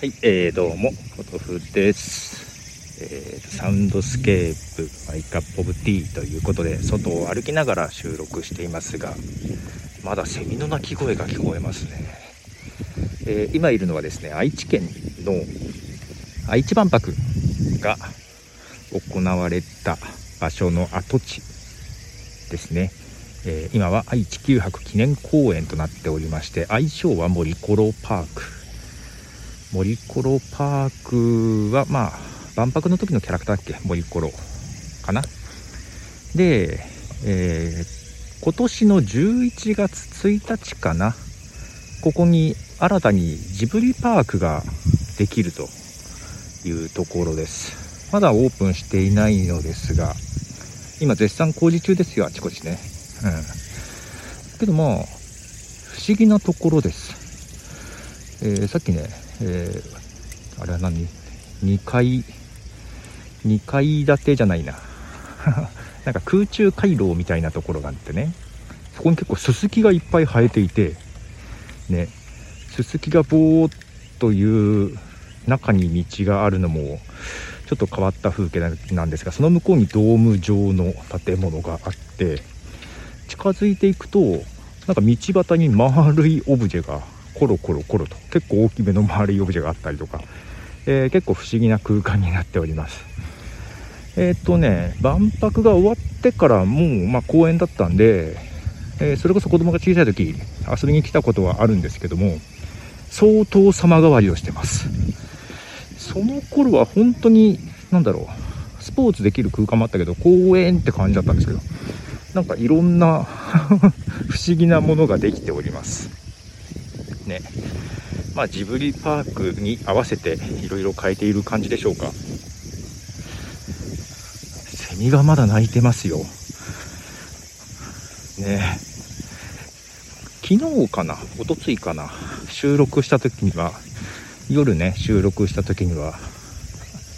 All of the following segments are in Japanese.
はい、えー、どうも、ポトフです。えー、 Soundscape my cup of tea ということで、外を歩きながら収録していますが、まだセミの鳴き声が聞こえますね。えー、今いるのはですね、愛知県の愛知万博が行われた場所の跡地ですね。えー、今は愛・地球博記念公園となっておりまして、愛称はモリコロパーク森コロパークはまあ万博の時のキャラクターだっけ？森コロかな？で、えー、今年の11月1日かな？ここに新たにジブリパークができるというところです。まだオープンしていないのですが今絶賛工事中ですよあちこちね。うん。けどまあ不思議なところです、えー、さっきねえー、あれは何 ?2 階、2階建てじゃないな。なんか空中回廊みたいなところがあってね、そこに結構ススキがいっぱい生えていて、ね、ススキがぼーっという中に道があるのも、ちょっと変わった風景なんですが、その向こうにドーム状の建物があって、近づいていくと、なんか道端に丸いオブジェがコロコロコロと結構大きめの丸いオブジェがあったりとか、えー、結構不思議な空間になっております。えっ、とね万博が終わってからもう、まあ、公園だったんで、えー、それこそ子供が小さい時遊びに来たことはあるんですけども相当様変わりをしてます。その頃は本当に何だろうスポーツできる空間もあったけど公園って感じだったんですけどなんかいろんな 不思議なものができております。まあ、ジブリパークに合わせていろいろ変えている感じでしょうか。セミがまだ鳴いてますよ。ね昨日かな？おとついかな？収録した時には。夜ね収録した時には。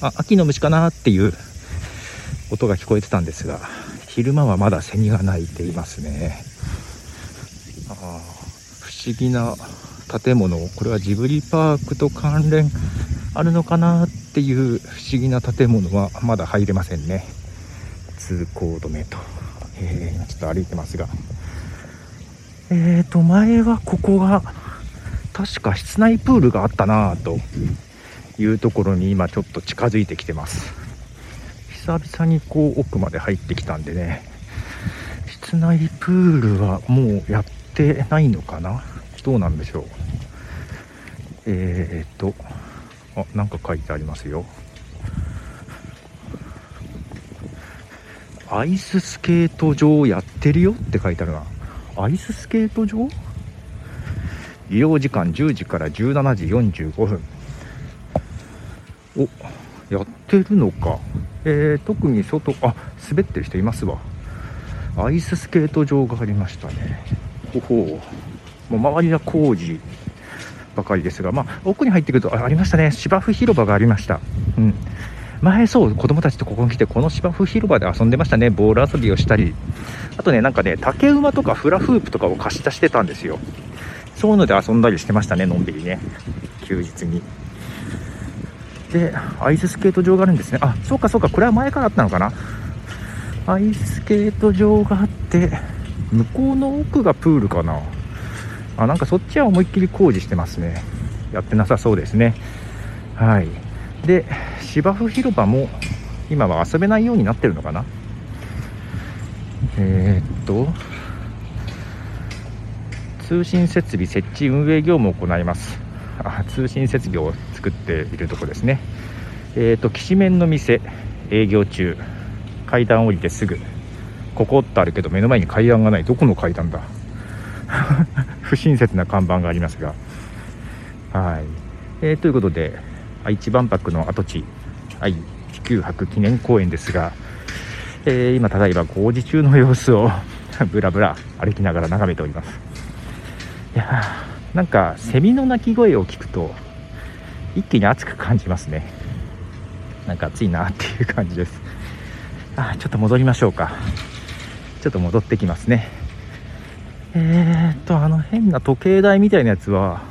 あ秋の虫かなっていう。音が聞こえてたんですが。昼間はまだセミが鳴いていますね。あ不思議な建物これはジブリパークと関連あるのかなっていう不思議な建物はまだ入れませんね。通行止めと、えー、ちょっと歩いてますが。えーと前はここが確か室内プールがあったなというところに今ちょっと近づいてきてます。久々にこう奥まで入ってきたんでね。室内プールはもうやってないのかな。どうなんでしょう。えー、っとあなんか書いてありますよ。アイススケート場やってるよって書いてあるな。アイススケート場？利用時間10時から17時45分。おやってるのか。えー、特に外あ滑ってる人いますわ。アイススケート場がありましたね。ほほう。もう周りは工事ばかりですが、まあ、奥に入ってくるとありましたね。芝生広場がありました、うん、前そう子供たちとここに来てこの芝生広場で遊んでましたね。ボール遊びをしたり。あとねなんかね竹馬とかフラフープとかを貸し出してたんですよ。そういうので遊んだりしてましたねのんびりね。休日に。でアイススケート場があるんですね。あそうかそうか。これは前からあったのかな。アイススケート場があって向こうの奥がプールかな。あなんかそっちは思いっきり工事してますね。やってなさそうですね。はい。で芝生広場も今は遊べないようになってるのかな？えー、っと通信設備設置運営業務を行います。あ通信設備を作っているとこですね。えー、っときしめんの店営業中。階段降りてすぐ。ここってあるけど目の前に階段がない。どこの階段だ？不親切な看板がありますが。はい、えー、ということで愛知万博の跡地愛・地球博記念公園ですが、えー、今ただいま工事中の様子をぶらぶら歩きながら眺めております。いやーなんかセミの鳴き声を聞くと一気に暑く感じますね。なんか暑いなっていう感じです。あちょっと戻りましょうか。ちょっと戻ってきますね。えー、っとあの変な時計台みたいなやつは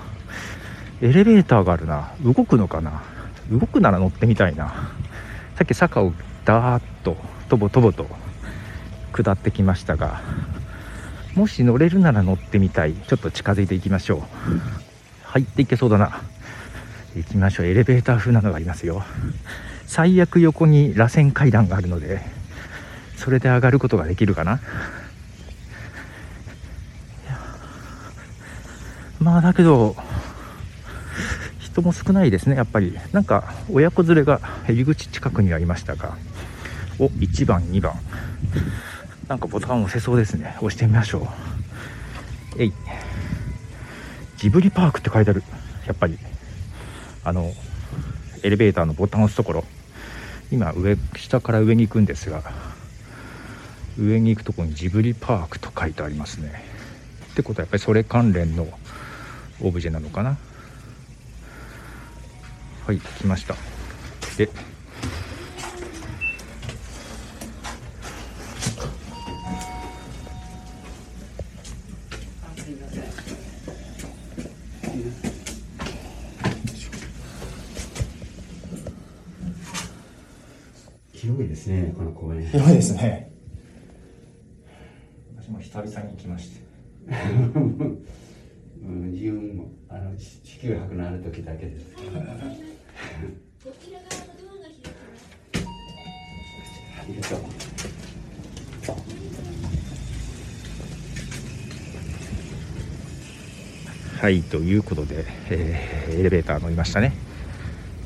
エレベーターがあるな。動くのかな？動くなら乗ってみたいな。さっき坂をダーッととぼとぼと下ってきましたがもし乗れるなら乗ってみたい。ちょっと近づいていきましょう。入っていけそうだな。行きましょう。エレベーター風なのがありますよ。最悪横に螺旋階段があるのでそれで上がることができるかな？まあだけど人も少ないですねやっぱり。なんか親子連れが入り口近くにありましたがお1番2番。なんかボタン押せそうですね。押してみましょう。えい。ジブリパークって書いてある。やっぱり。あのエレベーターのボタン押すところ。今上下から上に行くんですが上に行くところにジブリパークと書いてありますね。ってことはやっぱりそれ関連のオブジェなのかな？はい来ました。で広いですね、この公園。広いですね。私も久々に来ました うん、自分も、あの、地地球博のある時だけです。ありがとう。はいということで、えーエレベーター乗りましたね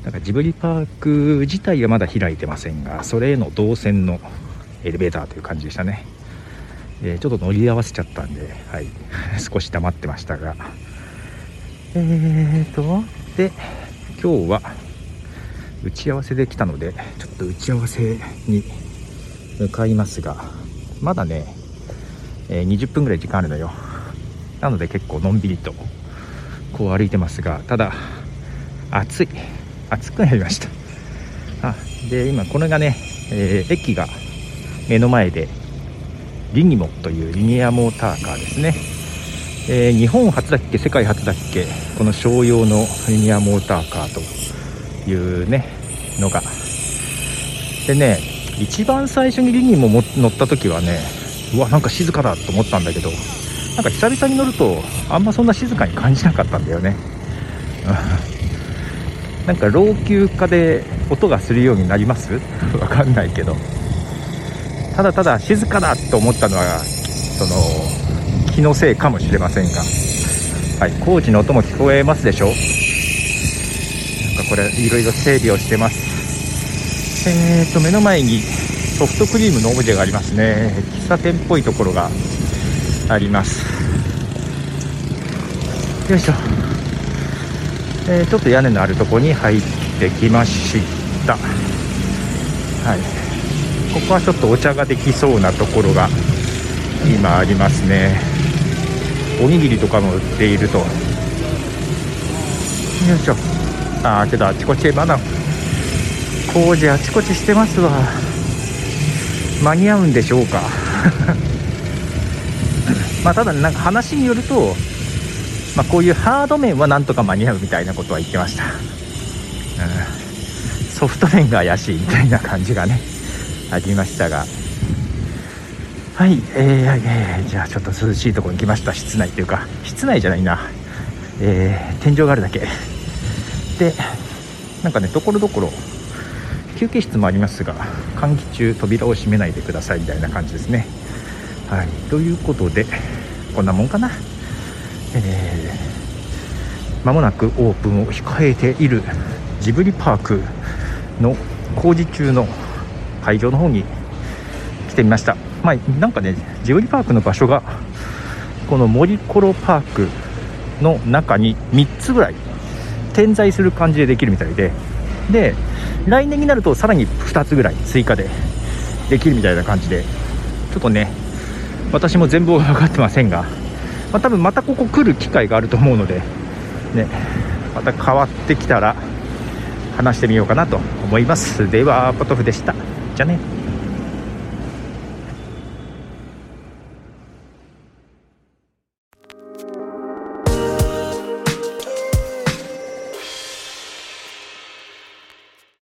なんかジブリパーク自体はまだ開いてませんがそれへの動線のエレベーターという感じでしたね、えーちょっと乗り合わせちゃったんで、はい、少し黙ってましたが。えーとで今日は打ち合わせできたのでちょっと打ち合わせに向かいますがまだね、えー20分ぐらい時間あるのよ。なので結構のんびりとこう歩いてますがただ暑い。暑くなりました。あで今これがね、えー駅が目の前でリニモというリニアモーターカーですね、えー日本初だっけ世界初だっけこの商用のリニアモーターカーというねのが。でね一番最初にリニモも乗った時はねうわなんか静かだと思ったんだけどなんか久々に乗るとあんまそんな静かに感じなかったんだよね。なんか老朽化で音がするようになります？わかんないけど。ただただ静かだと思ったのはその気のせいかもしれませんが。はい工事の音も聞こえますでしょう。なんかこれいろいろ整備をしてます。えーと目の前にソフトクリームのオブジェがありますね。喫茶店っぽいところがあります。よいしょ、えーちょっと屋根のあるところに入ってきました。はい。ここはちょっとお茶ができそうなところが今ありますね。おにぎりとかも売っていると。よいしょ。ああけどあちこちまだ工事あちこちしてますわ。間に合うんでしょうか。まあただなんか話によると、まあ、こういうハード面はなんとか間に合うみたいなことは言ってました、うん、ソフト面が怪しいみたいな感じがね。ありましたが。はい、えーえーじゃあちょっと涼しいところに来ました。室内というか室内じゃないな、えー天井があるだけ。でなんかねところどころ休憩室もありますが換気中扉を閉めないでくださいみたいな感じですね。はいということでこんなもんかな。えー、間もなくオープンを控えているジブリパークの工事中の会場の方に来てみました。まあなんかねジブリパークの場所がこの森コロパークの中に3つぐらい点在する感じでできるみたいで。で来年になるとさらに2つぐらい追加でできるみたいな感じで。ちょっとね私も全部は分かってませんが、まあ、多分またここ来る機会があると思うのでねまた変わってきたら話してみようかなと思います。ではポトフでした。じゃあね